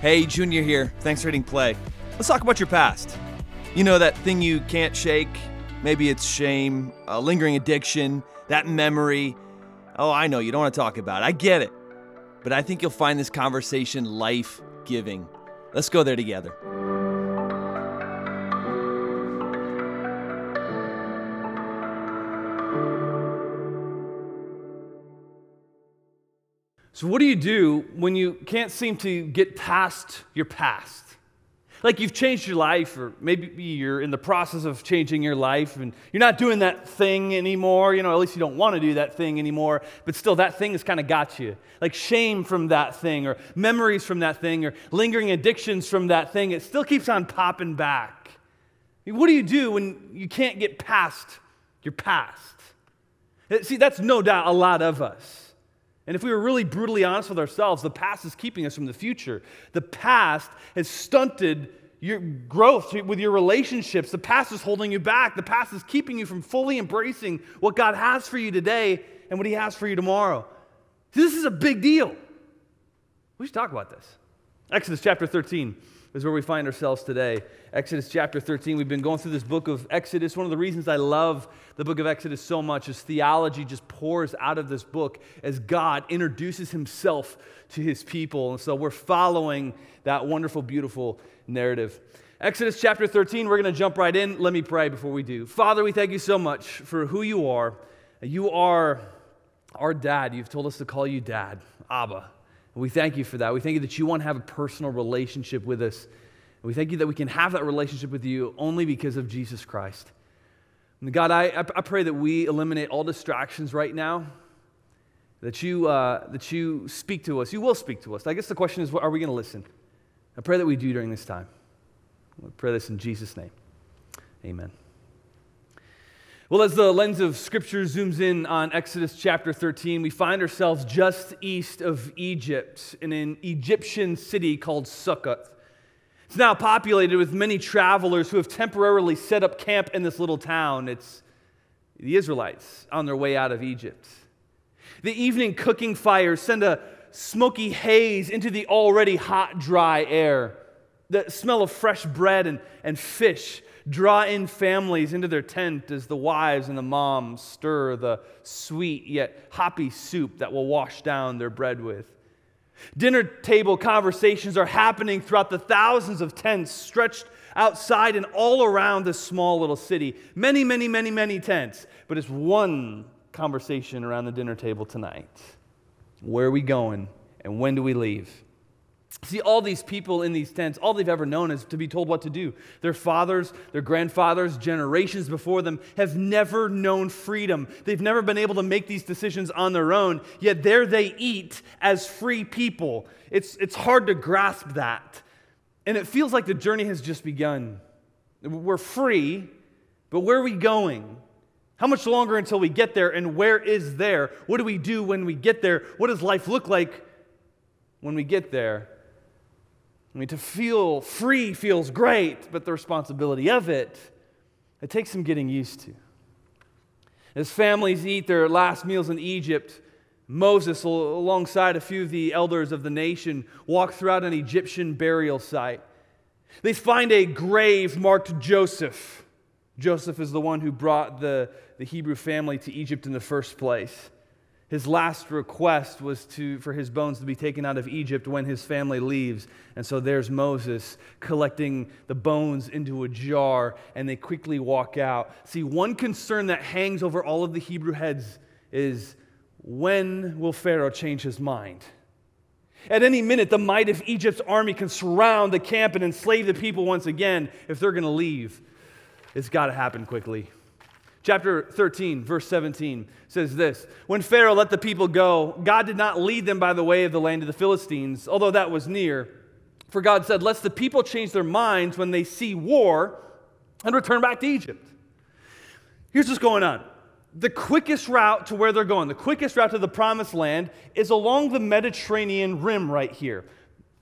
Hey, Junior here. Thanks for hitting play. Let's talk about your past. You know that thing you can't shake? Maybe it's shame, a lingering addiction, that memory. Oh, I know you don't want to talk about it. I get it. But I think you'll find this conversation life giving. Let's go there together. So, what do you do when you can't seem to get past your past? Like you've changed your life, or maybe you're in the process of changing your life, and you're not doing that thing anymore. You know, at least you don't want to do that thing anymore, but still, that thing has kind of got you. Like shame from that thing, or memories from that thing, or lingering addictions from that thing. It still keeps on popping back. I mean, what do you do when you can't get past your past? See, that's no doubt a lot of us. And if we were really brutally honest with ourselves, the past is keeping us from the future. The past has stunted your growth with your relationships. The past is holding you back. The past is keeping you from fully embracing what God has for you today and what He has for you tomorrow. This is a big deal. We should talk about this. Exodus chapter 13 is where we find ourselves today. Exodus chapter 13. We've been going through this book of Exodus. One of the reasons I love the book of Exodus so much is theology just pours out of this book as God introduces himself to his people. And so we're following that wonderful, beautiful narrative. Exodus chapter 13, we're going to jump right in. Let me pray before we do. Father, we thank you so much for who you are. You are our dad. You've told us to call you dad, Abba. And we thank you for that. We thank you that you want to have a personal relationship with us. And we thank you that we can have that relationship with you only because of Jesus Christ. And God, I, I pray that we eliminate all distractions right now, that you, uh, that you speak to us. You will speak to us. I guess the question is, are we going to listen? I pray that we do during this time. I pray this in Jesus' name. Amen. Well, as the lens of Scripture zooms in on Exodus chapter 13, we find ourselves just east of Egypt in an Egyptian city called Sukkot. It's now populated with many travelers who have temporarily set up camp in this little town. It's the Israelites on their way out of Egypt. The evening cooking fires send a smoky haze into the already hot, dry air. The smell of fresh bread and, and fish draw in families into their tent as the wives and the moms stir the sweet yet hoppy soup that will wash down their bread with. Dinner table conversations are happening throughout the thousands of tents stretched outside and all around this small little city. Many, many, many, many tents, but it's one conversation around the dinner table tonight. Where are we going and when do we leave? See, all these people in these tents, all they've ever known is to be told what to do. Their fathers, their grandfathers, generations before them have never known freedom. They've never been able to make these decisions on their own, yet there they eat as free people. It's, it's hard to grasp that. And it feels like the journey has just begun. We're free, but where are we going? How much longer until we get there, and where is there? What do we do when we get there? What does life look like when we get there? I mean, to feel free feels great, but the responsibility of it, it takes some getting used to. As families eat their last meals in Egypt, Moses, alongside a few of the elders of the nation, walk throughout an Egyptian burial site. They find a grave marked Joseph. Joseph is the one who brought the, the Hebrew family to Egypt in the first place. His last request was to, for his bones to be taken out of Egypt when his family leaves. And so there's Moses collecting the bones into a jar, and they quickly walk out. See, one concern that hangs over all of the Hebrew heads is when will Pharaoh change his mind? At any minute, the might of Egypt's army can surround the camp and enslave the people once again if they're going to leave. It's got to happen quickly. Chapter 13, verse 17 says this When Pharaoh let the people go, God did not lead them by the way of the land of the Philistines, although that was near. For God said, Lest the people change their minds when they see war and return back to Egypt. Here's what's going on the quickest route to where they're going, the quickest route to the promised land, is along the Mediterranean rim right here.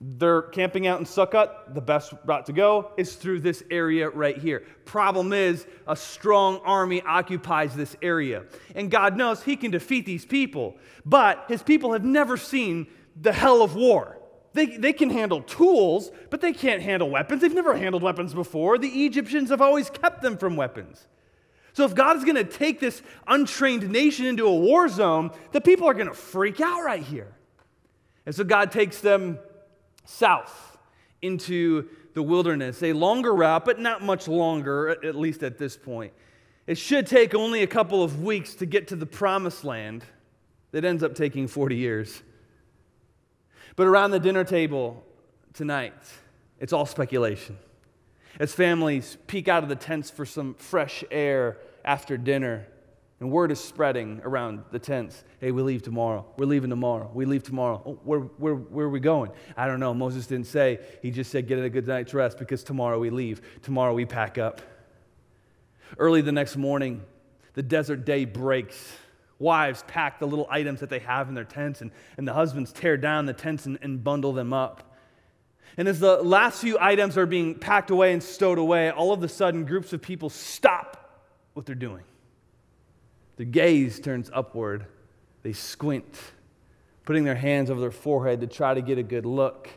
They're camping out in Sukkot. The best route to go is through this area right here. Problem is, a strong army occupies this area. And God knows He can defeat these people. But His people have never seen the hell of war. They, they can handle tools, but they can't handle weapons. They've never handled weapons before. The Egyptians have always kept them from weapons. So if God is going to take this untrained nation into a war zone, the people are going to freak out right here. And so God takes them south into the wilderness, a longer route, but not much longer, at least at this point. It should take only a couple of weeks to get to the promised land that ends up taking 40 years. But around the dinner table tonight, it's all speculation. As families peek out of the tents for some fresh air after dinner, and word is spreading around the tents. Hey, we leave tomorrow. We're leaving tomorrow. We leave tomorrow. Oh, where, where, where are we going? I don't know. Moses didn't say. He just said, get a good night's rest because tomorrow we leave. Tomorrow we pack up. Early the next morning, the desert day breaks. Wives pack the little items that they have in their tents, and, and the husbands tear down the tents and, and bundle them up. And as the last few items are being packed away and stowed away, all of a sudden, groups of people stop what they're doing. Their gaze turns upward. They squint, putting their hands over their forehead to try to get a good look.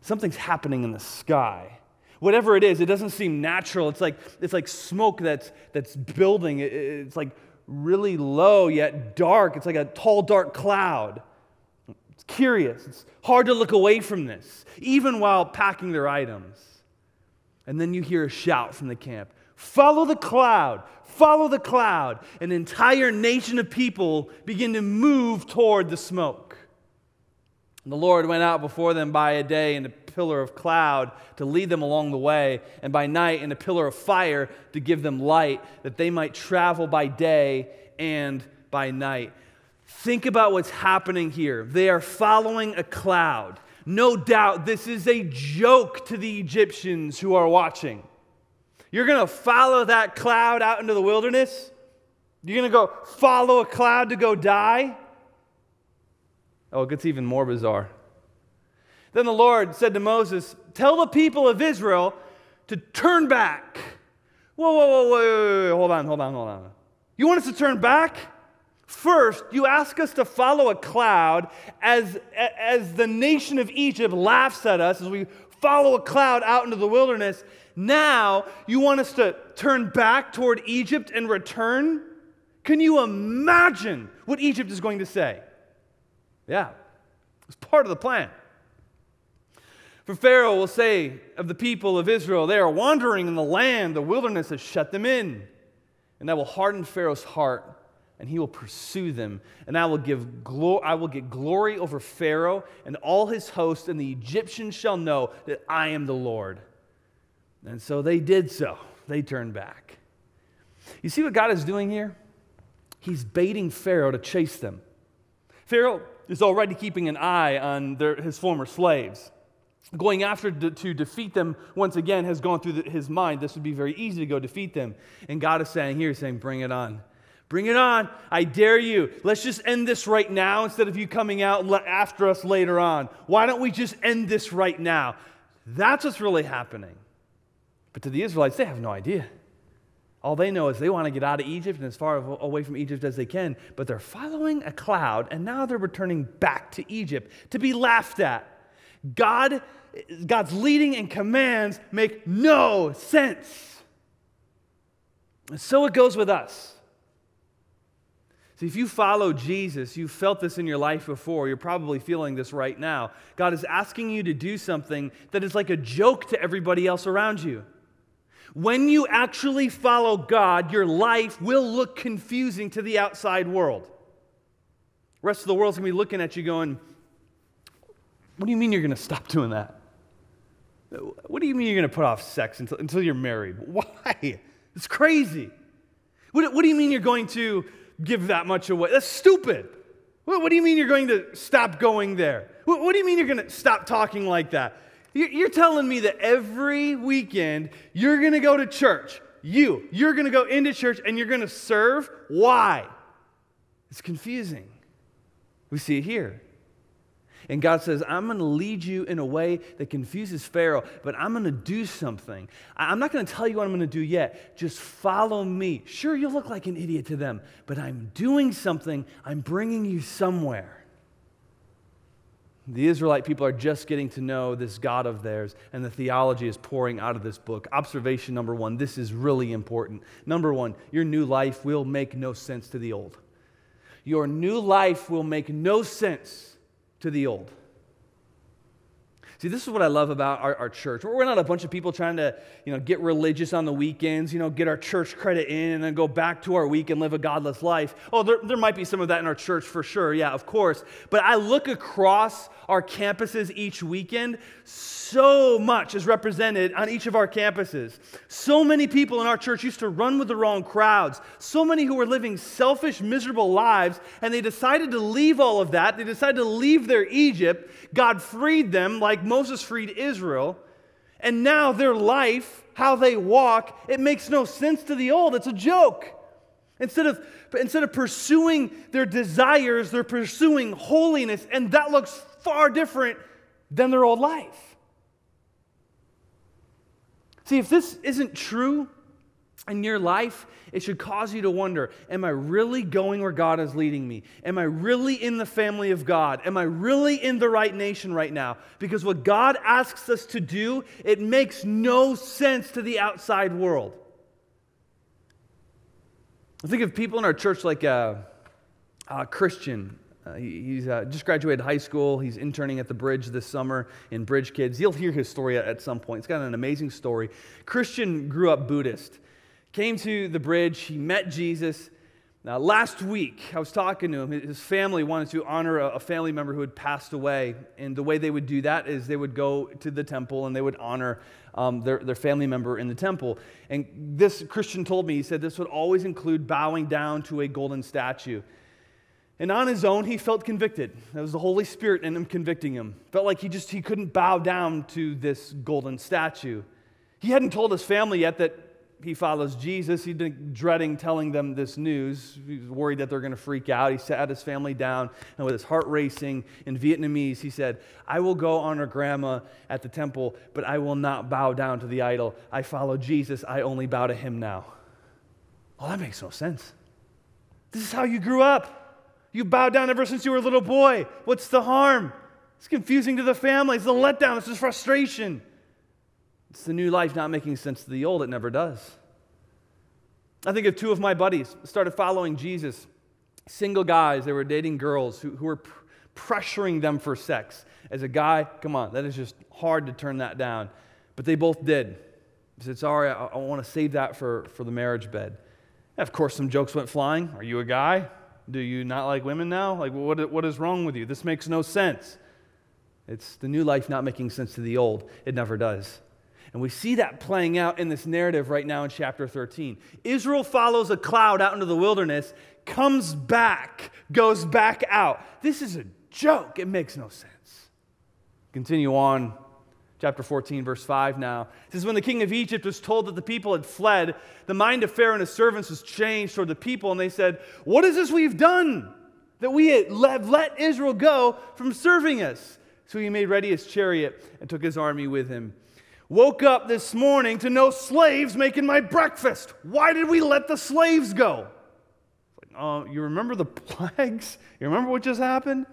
Something's happening in the sky. Whatever it is, it doesn't seem natural. It's like, it's like smoke that's, that's building. It's like really low yet dark. It's like a tall, dark cloud. It's curious. It's hard to look away from this, even while packing their items. And then you hear a shout from the camp Follow the cloud, follow the cloud. An entire nation of people begin to move toward the smoke. And the Lord went out before them by a day in a pillar of cloud to lead them along the way, and by night in a pillar of fire to give them light, that they might travel by day and by night. Think about what's happening here. They are following a cloud. No doubt this is a joke to the Egyptians who are watching. You're going to follow that cloud out into the wilderness? You're going to go follow a cloud to go die? Oh, it gets even more bizarre. Then the Lord said to Moses, Tell the people of Israel to turn back. Whoa, whoa, whoa, whoa, whoa, hold on, hold on, hold on. You want us to turn back? First, you ask us to follow a cloud as, as the nation of Egypt laughs at us as we follow a cloud out into the wilderness. Now, you want us to turn back toward Egypt and return? Can you imagine what Egypt is going to say? Yeah, it's part of the plan. For Pharaoh will say of the people of Israel, they are wandering in the land, the wilderness has shut them in. And I will harden Pharaoh's heart, and he will pursue them. And I will, give glo- I will get glory over Pharaoh and all his host, and the Egyptians shall know that I am the Lord. And so they did so. They turned back. You see what God is doing here? He's baiting Pharaoh to chase them. Pharaoh is already keeping an eye on their, his former slaves. Going after to, to defeat them once again has gone through the, his mind. This would be very easy to go defeat them. And God is saying here, saying, Bring it on. Bring it on. I dare you. Let's just end this right now instead of you coming out after us later on. Why don't we just end this right now? That's what's really happening. But to the Israelites, they have no idea. All they know is they want to get out of Egypt and as far away from Egypt as they can, but they're following a cloud and now they're returning back to Egypt to be laughed at. God, God's leading and commands make no sense. And so it goes with us. See, if you follow Jesus, you've felt this in your life before, you're probably feeling this right now. God is asking you to do something that is like a joke to everybody else around you. When you actually follow God, your life will look confusing to the outside world. The rest of the world's gonna be looking at you going, What do you mean you're gonna stop doing that? What do you mean you're gonna put off sex until, until you're married? Why? It's crazy. What, what do you mean you're going to give that much away? That's stupid. What, what do you mean you're going to stop going there? What, what do you mean you're going to stop talking like that? You're telling me that every weekend you're going to go to church. You, you're going to go into church and you're going to serve. Why? It's confusing. We see it here. And God says, I'm going to lead you in a way that confuses Pharaoh, but I'm going to do something. I'm not going to tell you what I'm going to do yet. Just follow me. Sure, you look like an idiot to them, but I'm doing something. I'm bringing you somewhere. The Israelite people are just getting to know this God of theirs, and the theology is pouring out of this book. Observation number one this is really important. Number one, your new life will make no sense to the old. Your new life will make no sense to the old. See, this is what I love about our, our church. We're not a bunch of people trying to, you know, get religious on the weekends, you know, get our church credit in and then go back to our week and live a godless life. Oh, there, there might be some of that in our church for sure. Yeah, of course. But I look across our campuses each weekend. So much is represented on each of our campuses. So many people in our church used to run with the wrong crowds. So many who were living selfish, miserable lives, and they decided to leave all of that. They decided to leave their Egypt. God freed them like Moses freed Israel. And now their life, how they walk, it makes no sense to the old. It's a joke. Instead of, instead of pursuing their desires, they're pursuing holiness, and that looks far different than their old life. See, if this isn't true, in your life, it should cause you to wonder Am I really going where God is leading me? Am I really in the family of God? Am I really in the right nation right now? Because what God asks us to do, it makes no sense to the outside world. I think of people in our church like uh, uh, Christian. Uh, he, he's uh, just graduated high school. He's interning at the Bridge this summer in Bridge Kids. You'll hear his story at, at some point. It's got an amazing story. Christian grew up Buddhist came to the bridge, he met Jesus. Now, last week, I was talking to him. His family wanted to honor a family member who had passed away. And the way they would do that is they would go to the temple and they would honor um, their, their family member in the temple. And this Christian told me, he said this would always include bowing down to a golden statue. And on his own, he felt convicted. That was the Holy Spirit in him convicting him. Felt like he just he couldn't bow down to this golden statue. He hadn't told his family yet that he follows Jesus. Been dreading telling them this news. He was worried that they're going to freak out. He sat his family down, and with his heart racing in Vietnamese, he said, I will go honor grandma at the temple, but I will not bow down to the idol. I follow Jesus. I only bow to him now. Well, that makes no sense. This is how you grew up. You bowed down ever since you were a little boy. What's the harm? It's confusing to the family. It's a letdown. It's just frustration. It's the new life not making sense to the old. It never does. I think of two of my buddies started following Jesus. Single guys, they were dating girls who, who were pr- pressuring them for sex. As a guy, come on, that is just hard to turn that down. But they both did. He said, Sorry, I, I want to save that for, for the marriage bed. And of course, some jokes went flying. Are you a guy? Do you not like women now? Like, what, what is wrong with you? This makes no sense. It's the new life not making sense to the old. It never does. And we see that playing out in this narrative right now in chapter 13. Israel follows a cloud out into the wilderness, comes back, goes back out. This is a joke. It makes no sense. Continue on, chapter 14, verse 5 now. It says, When the king of Egypt was told that the people had fled, the mind of Pharaoh and his servants was changed toward the people, and they said, What is this we've done? That we have let Israel go from serving us. So he made ready his chariot and took his army with him. Woke up this morning to no slaves making my breakfast. Why did we let the slaves go? Like, uh, you remember the plagues? You remember what just happened?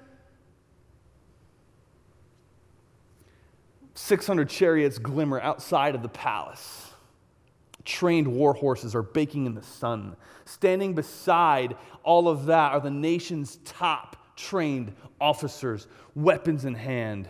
600 chariots glimmer outside of the palace. Trained war horses are baking in the sun. Standing beside all of that are the nation's top trained officers, weapons in hand.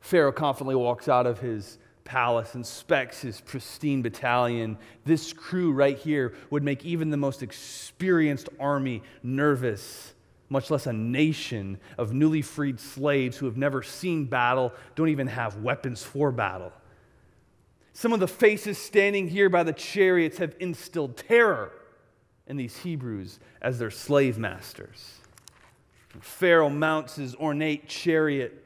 Pharaoh confidently walks out of his palace, inspects his pristine battalion. This crew right here would make even the most experienced army nervous, much less a nation of newly freed slaves who have never seen battle, don't even have weapons for battle. Some of the faces standing here by the chariots have instilled terror in these Hebrews as their slave masters. Pharaoh mounts his ornate chariot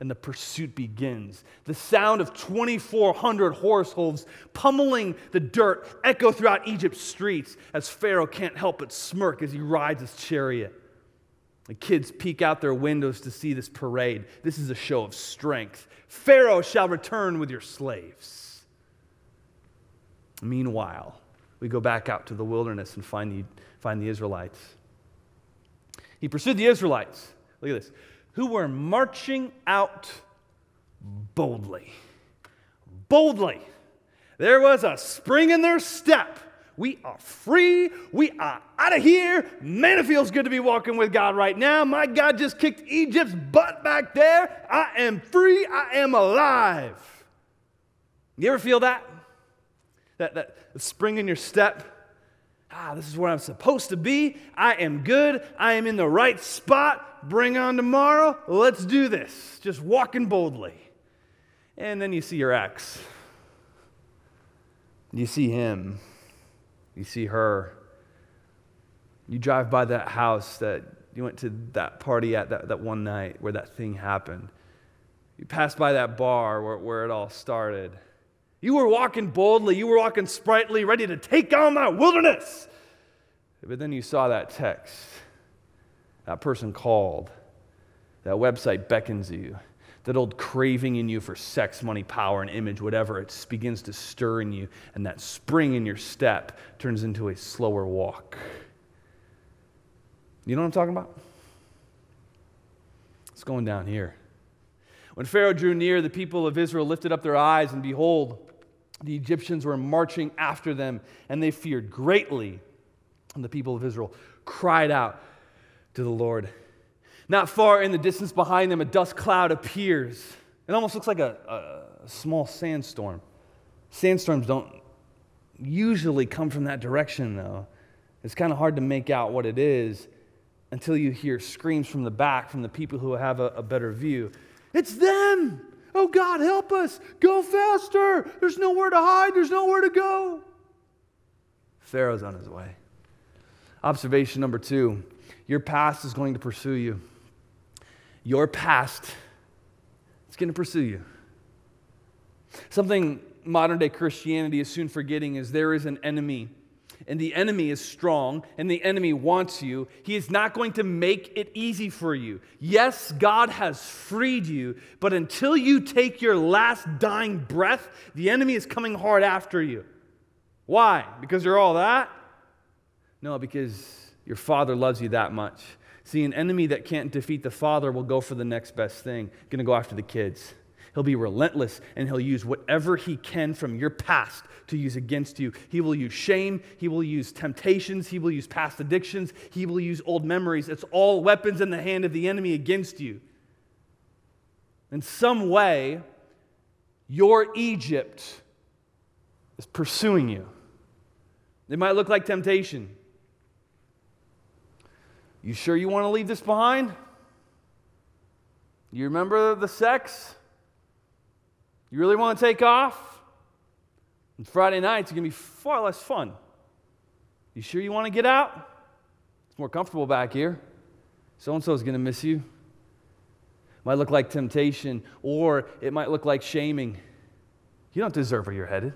and the pursuit begins. The sound of 2,400 horse hooves pummeling the dirt echo throughout Egypt's streets as Pharaoh can't help but smirk as he rides his chariot. The kids peek out their windows to see this parade. This is a show of strength. Pharaoh shall return with your slaves. Meanwhile, we go back out to the wilderness and find the, find the Israelites. He pursued the Israelites. Look at this who were marching out boldly. Boldly. There was a spring in their step. We are free. We are out of here. Man, it feels good to be walking with God right now. My God just kicked Egypt's butt back there. I am free. I am alive. You ever feel that? That, that spring in your step? Ah, this is where I'm supposed to be. I am good. I am in the right spot. Bring on tomorrow. Let's do this. Just walking boldly. And then you see your ex. You see him. You see her. You drive by that house that you went to that party at that, that one night where that thing happened. You pass by that bar where, where it all started. You were walking boldly, you were walking sprightly, ready to take on that wilderness. But then you saw that text. That person called. That website beckons you. That old craving in you for sex, money, power, and image, whatever, it begins to stir in you. And that spring in your step turns into a slower walk. You know what I'm talking about? It's going down here. When Pharaoh drew near, the people of Israel lifted up their eyes, and behold, the Egyptians were marching after them, and they feared greatly. And the people of Israel cried out to the Lord. Not far in the distance behind them, a dust cloud appears. It almost looks like a, a small sandstorm. Sandstorms don't usually come from that direction, though. It's kind of hard to make out what it is until you hear screams from the back from the people who have a, a better view. It's them! Oh God, help us! Go faster! There's nowhere to hide, there's nowhere to go. Pharaoh's on his way. Observation number two your past is going to pursue you. Your past is going to pursue you. Something modern day Christianity is soon forgetting is there is an enemy and the enemy is strong and the enemy wants you, he is not going to make it easy for you. Yes, God has freed you, but until you take your last dying breath, the enemy is coming hard after you. Why? Because you're all that? No, because your father loves you that much. See, an enemy that can't defeat the father will go for the next best thing, going to go after the kids. He'll be relentless and he'll use whatever he can from your past to use against you. He will use shame, he will use temptations, he will use past addictions, he will use old memories. It's all weapons in the hand of the enemy against you. In some way, your Egypt is pursuing you. It might look like temptation. You sure you want to leave this behind? You remember the sex? You really want to take off? And Friday nights are going to be far less fun. You sure you want to get out? It's more comfortable back here. So and so is going to miss you. Might look like temptation, or it might look like shaming. You don't deserve where you're headed.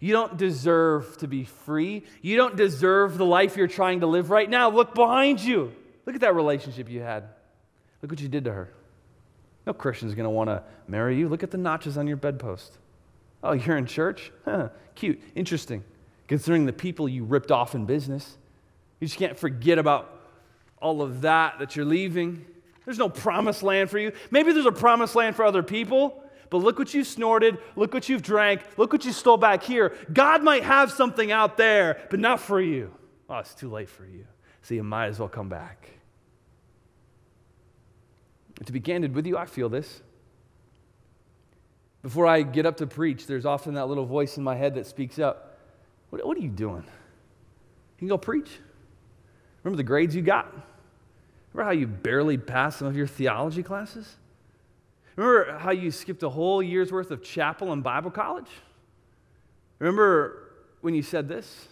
You don't deserve to be free. You don't deserve the life you're trying to live right now. Look behind you. Look at that relationship you had. Look what you did to her. No Christian's going to want to marry you. Look at the notches on your bedpost. Oh, you're in church? Huh, cute, interesting. Considering the people you ripped off in business. You just can't forget about all of that that you're leaving. There's no promised land for you. Maybe there's a promised land for other people, but look what you snorted, look what you've drank, look what you stole back here. God might have something out there, but not for you. Oh, it's too late for you. So you might as well come back. To be candid with you, I feel this. Before I get up to preach, there's often that little voice in my head that speaks up. What, what are you doing? You can go preach. Remember the grades you got? Remember how you barely passed some of your theology classes? Remember how you skipped a whole year's worth of chapel and Bible college? Remember when you said this?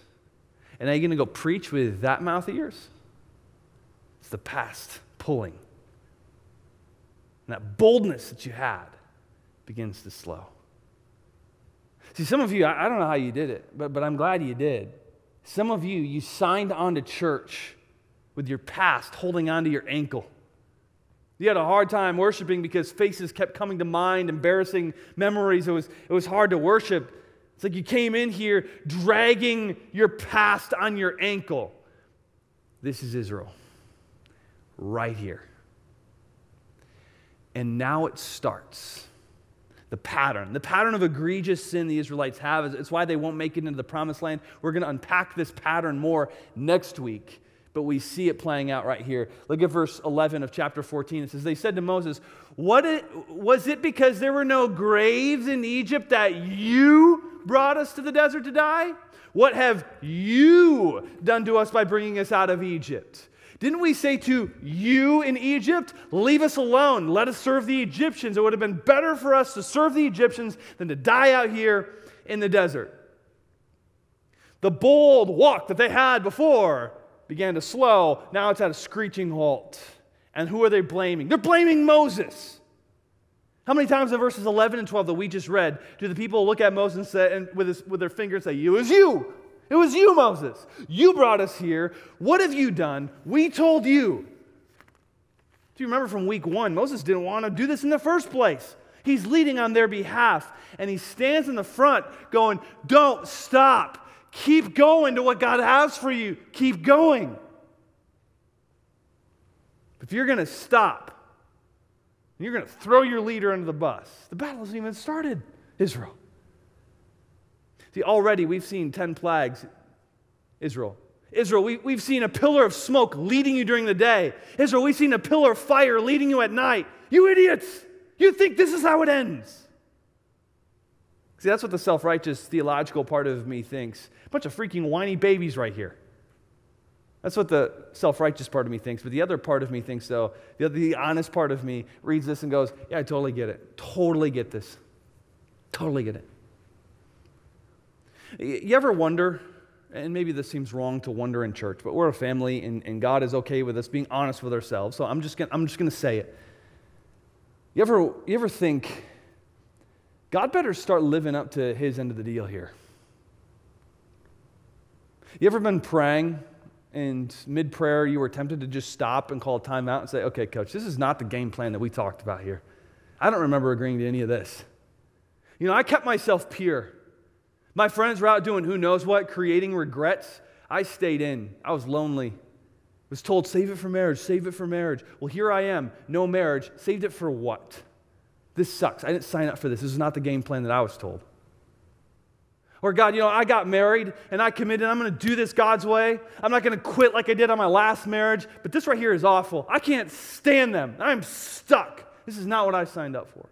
And now you're going to go preach with that mouth of yours? It's the past pulling. And that boldness that you had begins to slow. See, some of you, I, don't know how you did it, but, but I'm glad you did. Some of you, you signed on to church with your past holding on to your ankle. You had a hard time worshiping because faces kept coming to mind, embarrassing memories. It was, it was hard to worship. It's like you came in here dragging your past on your ankle. This is Israel, right here. And now it starts. The pattern, the pattern of egregious sin the Israelites have, it's why they won't make it into the promised land. We're going to unpack this pattern more next week, but we see it playing out right here. Look at verse 11 of chapter 14. It says, They said to Moses, what it, Was it because there were no graves in Egypt that you brought us to the desert to die? What have you done to us by bringing us out of Egypt? Didn't we say to you in Egypt, Leave us alone, let us serve the Egyptians? It would have been better for us to serve the Egyptians than to die out here in the desert. The bold walk that they had before began to slow. Now it's at a screeching halt. And who are they blaming? They're blaming Moses. How many times in verses 11 and 12 that we just read do the people look at Moses and, say, and with, his, with their finger and say, It was you. It was you, Moses. You brought us here. What have you done? We told you. Do you remember from week one? Moses didn't want to do this in the first place. He's leading on their behalf, and he stands in the front going, Don't stop. Keep going to what God has for you. Keep going. If you're going to stop, you're going to throw your leader under the bus. The battle hasn't even started, Israel. See, already we've seen 10 plagues, Israel. Israel, we, we've seen a pillar of smoke leading you during the day. Israel, we've seen a pillar of fire leading you at night. You idiots! You think this is how it ends. See, that's what the self righteous theological part of me thinks. A bunch of freaking whiny babies right here. That's what the self righteous part of me thinks. But the other part of me thinks, though, the, the honest part of me reads this and goes, Yeah, I totally get it. Totally get this. Totally get it. You ever wonder, and maybe this seems wrong to wonder in church, but we're a family and, and God is okay with us being honest with ourselves. So I'm just gonna, I'm just going to say it. You ever, you ever think, God better start living up to his end of the deal here? You ever been praying and mid prayer, you were tempted to just stop and call a timeout and say, okay, coach, this is not the game plan that we talked about here. I don't remember agreeing to any of this. You know, I kept myself pure. My friends were out doing who knows what, creating regrets. I stayed in. I was lonely. Was told, save it for marriage, save it for marriage. Well, here I am, no marriage. Saved it for what? This sucks. I didn't sign up for this. This is not the game plan that I was told. Or, God, you know, I got married and I committed, I'm going to do this God's way. I'm not going to quit like I did on my last marriage, but this right here is awful. I can't stand them. I'm stuck. This is not what I signed up for.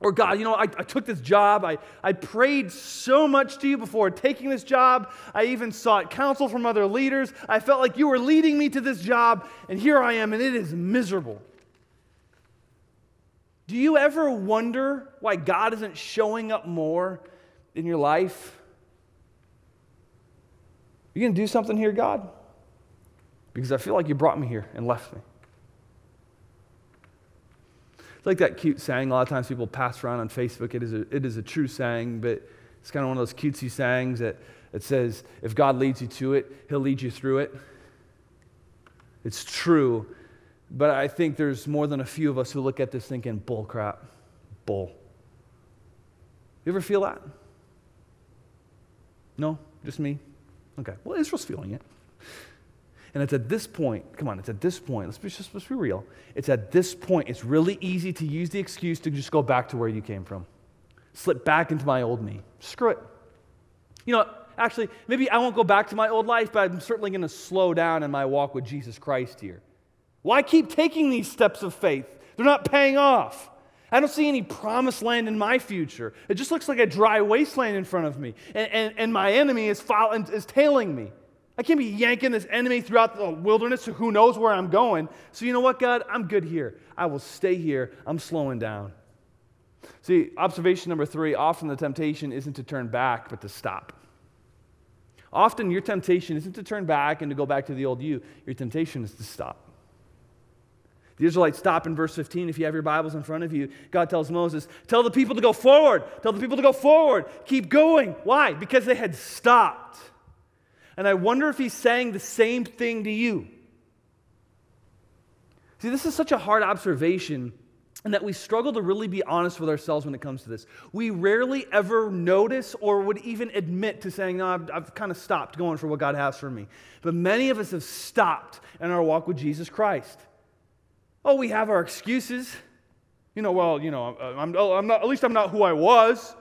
Or, God, you know, I, I, took this job. I, I prayed so much to you before taking this job. I even sought counsel from other leaders. I felt like you were leading me to this job, and here I am, and it is miserable. Do you ever wonder why God isn't showing up more in your life? You going to do something here, God? Because I feel like you brought me here and left me. It's like that cute saying. A lot of times people pass around on Facebook. It is a, it is a true saying, but it's kind of one of those cutesy sayings that it says, if God leads you to it, he'll lead you through it. It's true, but I think there's more than a few of us who look at this thinking, bull crap, bull. You ever feel that? No? Just me? Okay. Well, Israel's feeling it. And it's at this point, come on, it's at this point, let's be, just, let's be real. It's at this point, it's really easy to use the excuse to just go back to where you came from. Slip back into my old me. Screw it. You know, actually, maybe I won't go back to my old life, but I'm certainly going to slow down in my walk with Jesus Christ here. Why keep taking these steps of faith? They're not paying off. I don't see any promised land in my future. It just looks like a dry wasteland in front of me. And, and, and my enemy is, following, is tailing me. I can't be yanking this enemy throughout the wilderness so who knows where I'm going. So, you know what, God? I'm good here. I will stay here. I'm slowing down. See, observation number three often the temptation isn't to turn back, but to stop. Often your temptation isn't to turn back and to go back to the old you, your temptation is to stop. The Israelites stop in verse 15. If you have your Bibles in front of you, God tells Moses, Tell the people to go forward. Tell the people to go forward. Keep going. Why? Because they had stopped. And I wonder if he's saying the same thing to you. See, this is such a hard observation, and that we struggle to really be honest with ourselves when it comes to this. We rarely ever notice or would even admit to saying, No, I've, I've kind of stopped going for what God has for me. But many of us have stopped in our walk with Jesus Christ. Oh, we have our excuses. You know, well, you know, I'm, oh, I'm not, at least I'm not who I was.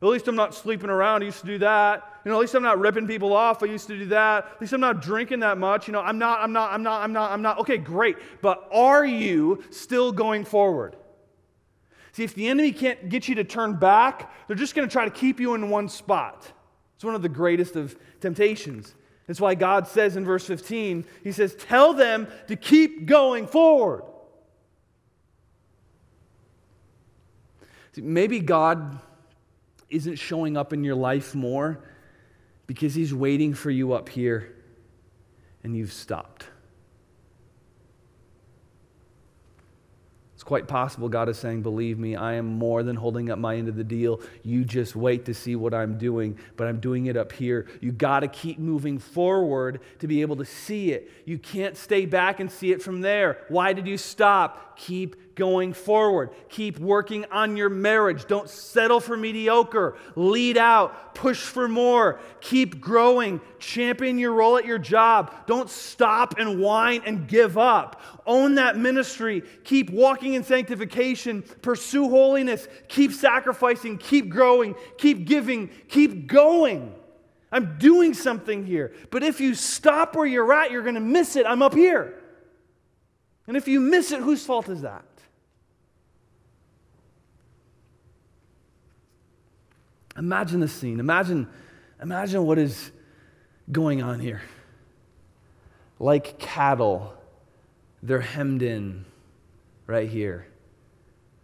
At least I'm not sleeping around. I used to do that. You know, at least I'm not ripping people off. I used to do that. At least I'm not drinking that much. You know, I'm not, I'm not, I'm not, I'm not, I'm not. Okay, great. But are you still going forward? See, if the enemy can't get you to turn back, they're just going to try to keep you in one spot. It's one of the greatest of temptations. That's why God says in verse 15, He says, Tell them to keep going forward. See, maybe God isn't showing up in your life more because He's waiting for you up here and you've stopped. It's quite possible God is saying, Believe me, I am more than holding up my end of the deal. You just wait to see what I'm doing, but I'm doing it up here. You got to keep moving forward to be able to see it. You can't stay back and see it from there. Why did you stop? Keep going forward. Keep working on your marriage. Don't settle for mediocre. Lead out. Push for more. Keep growing. Champion your role at your job. Don't stop and whine and give up. Own that ministry. Keep walking in sanctification. Pursue holiness. Keep sacrificing. Keep growing. Keep giving. Keep going. I'm doing something here. But if you stop where you're at, you're going to miss it. I'm up here. And if you miss it, whose fault is that? Imagine the scene. Imagine, imagine what is going on here. Like cattle, they're hemmed in right here,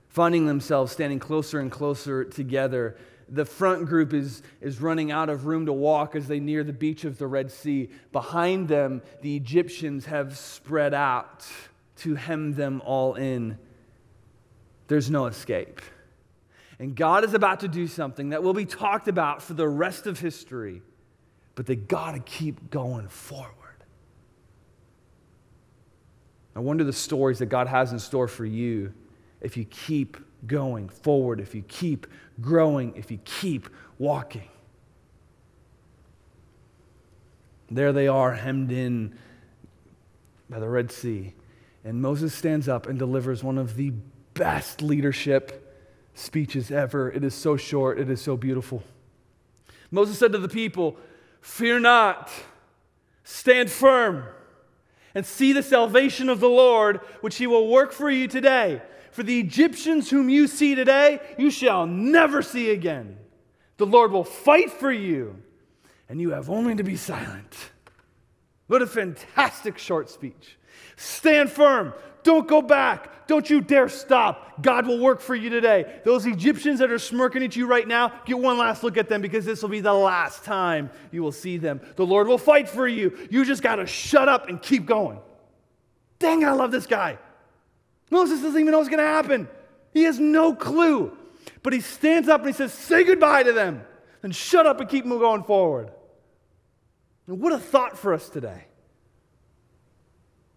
finding themselves standing closer and closer together. The front group is, is running out of room to walk as they near the beach of the Red Sea. Behind them, the Egyptians have spread out to hem them all in. There's no escape. And God is about to do something that will be talked about for the rest of history, but they got to keep going forward. I wonder the stories that God has in store for you if you keep going forward, if you keep growing, if you keep walking. There they are, hemmed in by the Red Sea. And Moses stands up and delivers one of the best leadership speeches ever. It is so short, it is so beautiful. Moses said to the people, Fear not, stand firm, and see the salvation of the Lord, which he will work for you today. For the Egyptians whom you see today, you shall never see again. The Lord will fight for you, and you have only to be silent. What a fantastic short speech. Stand firm. Don't go back. Don't you dare stop. God will work for you today. Those Egyptians that are smirking at you right now, get one last look at them because this will be the last time you will see them. The Lord will fight for you. You just got to shut up and keep going. Dang, I love this guy. Moses doesn't even know what's going to happen. He has no clue. But he stands up and he says, Say goodbye to them and shut up and keep going forward. And what a thought for us today.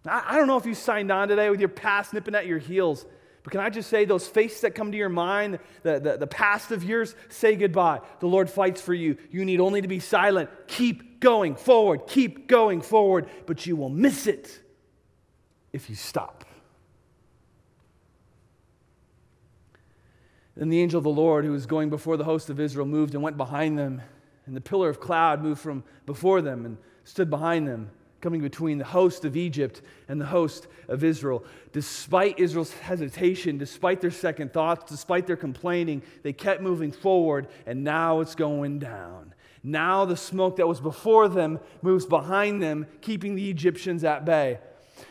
I, don't know if you signed on today with your past nipping at your heels, but can I just say those faces that come to your mind, the, the, the past of yours, say goodbye. The Lord fights for you. You need only to be silent. Keep going forward. Keep going forward, but you will miss it if you stop. Then the angel of the Lord, who was going before the host of Israel, moved and went behind them. And the pillar of cloud moved from before them and stood behind them coming between the host of Egypt and the host of Israel. Despite Israel's hesitation, despite their second thoughts, despite their complaining, they kept moving forward, and now it's going down. Now the smoke that was before them moves behind them, keeping the Egyptians at bay.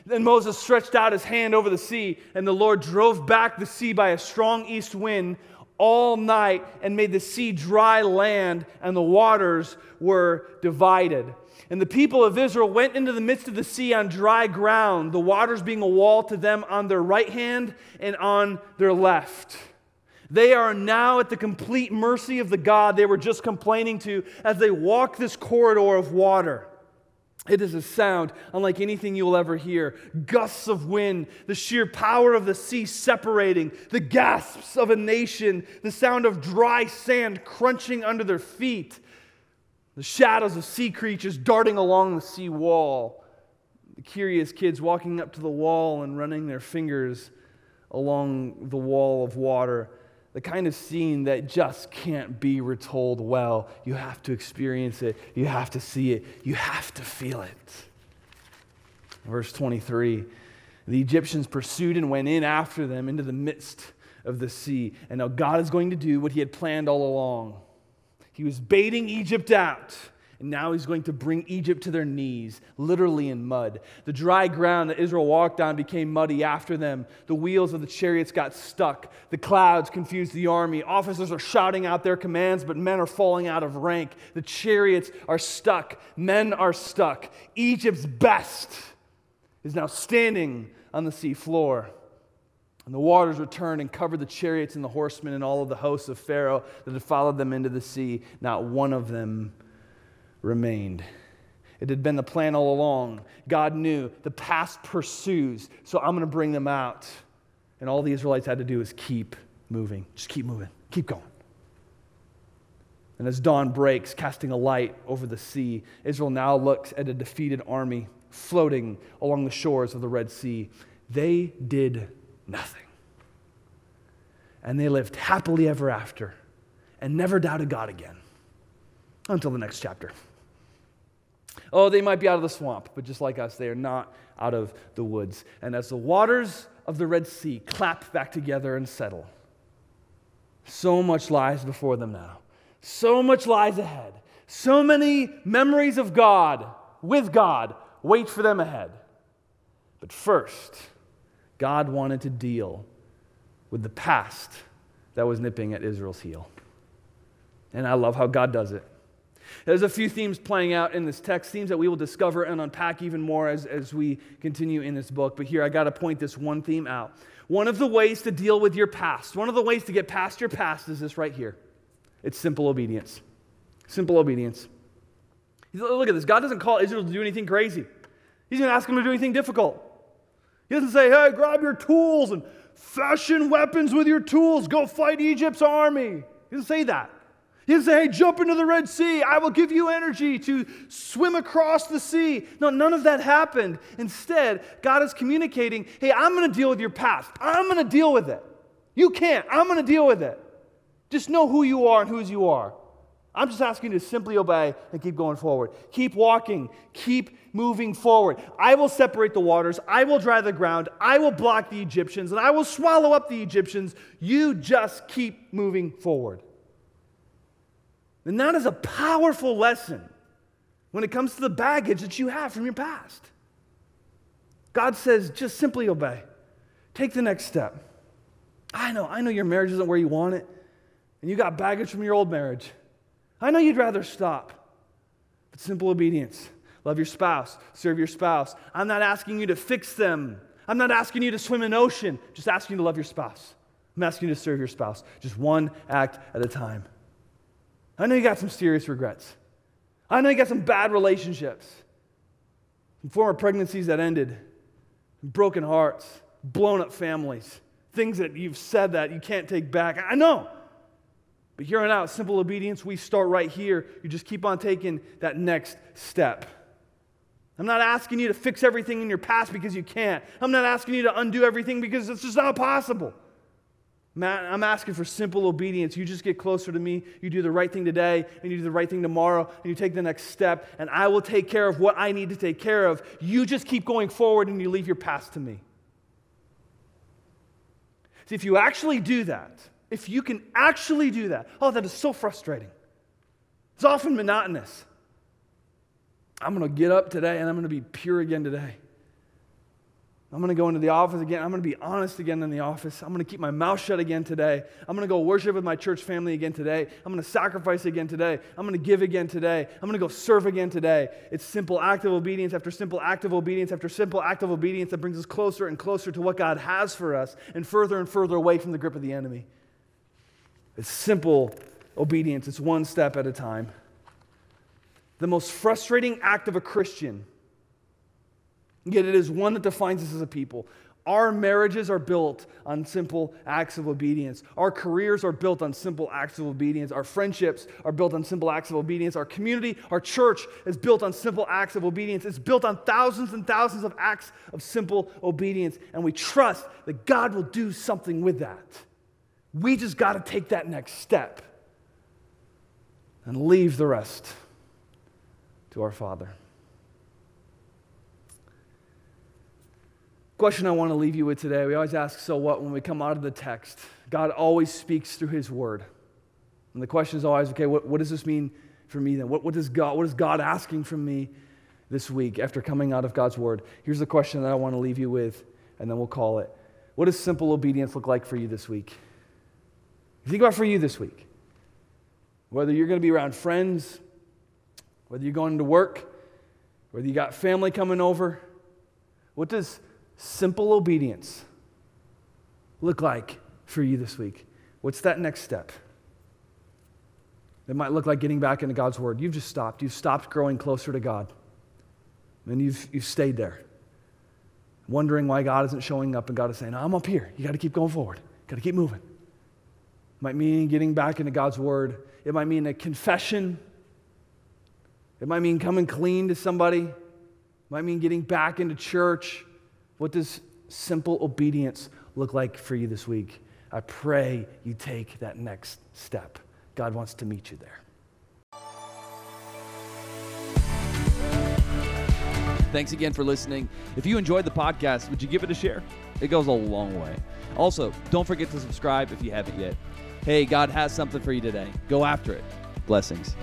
Then Moses stretched out his hand over the sea, and the Lord drove back the sea by a strong east wind all night and made the sea dry land, and the waters were divided. And the people of Israel went into the midst of the sea on dry ground, the waters being a wall to them on their right hand and on their left. They are now at the complete mercy of the God they were just complaining to as they walk this corridor of water. It is a sound unlike anything you will ever hear. Gusts of wind, the sheer power of the sea separating, the gasps of a nation, the sound of dry sand crunching under their feet, the shadows of sea creatures darting along the sea wall, the curious kids walking up to the wall and running their fingers along the wall of water. The kind of scene that just can't be retold well. You have to experience it, you have to see it, you have to feel it. Verse 23 The Egyptians pursued and went in after them into the midst of the sea. And now God is going to do what he had planned all along. He was baiting Egypt out. And now he's going to bring Egypt to their knees, literally in mud. The dry ground that Israel walked on became muddy after them. The wheels of the chariots got stuck. The clouds confused the army. Officers are shouting out their commands, but men are falling out of rank. The chariots are stuck. Men are stuck. Egypt's best is now standing on the sea floor. And the waters returned and covered the chariots and the horsemen and all of the hosts of Pharaoh that had followed them into the sea. Not one of them remained. It had been the plan all along. God knew the past pursues, so I'm going to bring them out. And all the Israelites had to do is keep moving. Just keep moving. Keep going. And as dawn breaks, casting a light over the sea, Israel now looks at a defeated army floating along the shores of the Red Sea. They did nothing. And they lived happily ever after and never doubted God again until the next chapter. Oh, they might be out of the swamp, but just like us, they are not out of the woods. And as the waters of the Red Sea clap back together and settle, so much lies before them now. So much lies ahead. So many memories of God, with God, wait for them ahead. But first, God wanted to deal with the past that was nipping at Israel's heel. And I love how God does it. There's a few themes playing out in this text, themes that we will discover and unpack even more as, as we continue in this book. But here, I got to point this one theme out. One of the ways to deal with your past, one of the ways to get past your past is this right here it's simple obedience. Simple obedience. Look at this. God doesn't call Israel to do anything crazy, He's going to ask them to do anything difficult. He doesn't say, hey, grab your tools and fashion weapons with your tools, go fight Egypt's army. He doesn't say that. He didn't say, hey, jump into the Red Sea. I will give you energy to swim across the sea. No, none of that happened. Instead, God is communicating, hey, I'm going to deal with your past. I'm going to deal with it. You can't. I'm going to deal with it. Just know who you are and whose you are. I'm just asking you to simply obey and keep going forward. Keep walking. Keep moving forward. I will separate the waters. I will dry the ground. I will block the Egyptians and I will swallow up the Egyptians. You just keep moving forward. And that is a powerful lesson when it comes to the baggage that you have from your past. God says, just simply obey. Take the next step. I know, I know your marriage isn't where you want it, and you got baggage from your old marriage. I know you'd rather stop, but simple obedience. Love your spouse, serve your spouse. I'm not asking you to fix them. I'm not asking you to swim in ocean, just asking you to love your spouse. I'm asking you to serve your spouse, just one act at a time. I know you got some serious regrets. I know you got some bad relationships, some former pregnancies that ended, broken hearts, blown up families, things that you've said that you can't take back. I know. But here on out, simple obedience, we start right here. You just keep on taking that next step. I'm not asking you to fix everything in your past because you can't. I'm not asking you to undo everything because it's just not possible. I'm asking for simple obedience. You just get closer to me. You do the right thing today, and you do the right thing tomorrow, and you take the next step, and I will take care of what I need to take care of. You just keep going forward and you leave your past to me. See, if you actually do that, if you can actually do that, oh, that is so frustrating. It's often monotonous. I'm going to get up today and I'm going to be pure again today. I'm going to go into the office again. I'm going to be honest again in the office. I'm going to keep my mouth shut again today. I'm going to go worship with my church family again today. I'm going to sacrifice again today. I'm going to give again today. I'm going to go serve again today. It's simple act of obedience after simple act of obedience after simple act of obedience that brings us closer and closer to what God has for us and further and further away from the grip of the enemy. It's simple obedience, it's one step at a time. The most frustrating act of a Christian Yet it is one that defines us as a people. Our marriages are built on simple acts of obedience. Our careers are built on simple acts of obedience. Our friendships are built on simple acts of obedience. Our community, our church is built on simple acts of obedience. It's built on thousands and thousands of acts of simple obedience. And we trust that God will do something with that. We just got to take that next step and leave the rest to our Father. Question I want to leave you with today. We always ask, so what, when we come out of the text? God always speaks through His Word. And the question is always, okay, what, what does this mean for me then? What, what, does God, what is God asking from me this week after coming out of God's Word? Here's the question that I want to leave you with, and then we'll call it. What does simple obedience look like for you this week? Think about for you this week. Whether you're going to be around friends, whether you're going to work, whether you got family coming over, what does simple obedience look like for you this week? What's that next step? It might look like getting back into God's Word. You've just stopped. You've stopped growing closer to God. And you've, you've stayed there, wondering why God isn't showing up, and God is saying, I'm up here. You got to keep going forward, got to keep moving. It might mean getting back into God's Word. It might mean a confession. It might mean coming clean to somebody. It might mean getting back into church. What does simple obedience look like for you this week? I pray you take that next step. God wants to meet you there. Thanks again for listening. If you enjoyed the podcast, would you give it a share? It goes a long way. Also, don't forget to subscribe if you haven't yet. Hey, God has something for you today. Go after it. Blessings.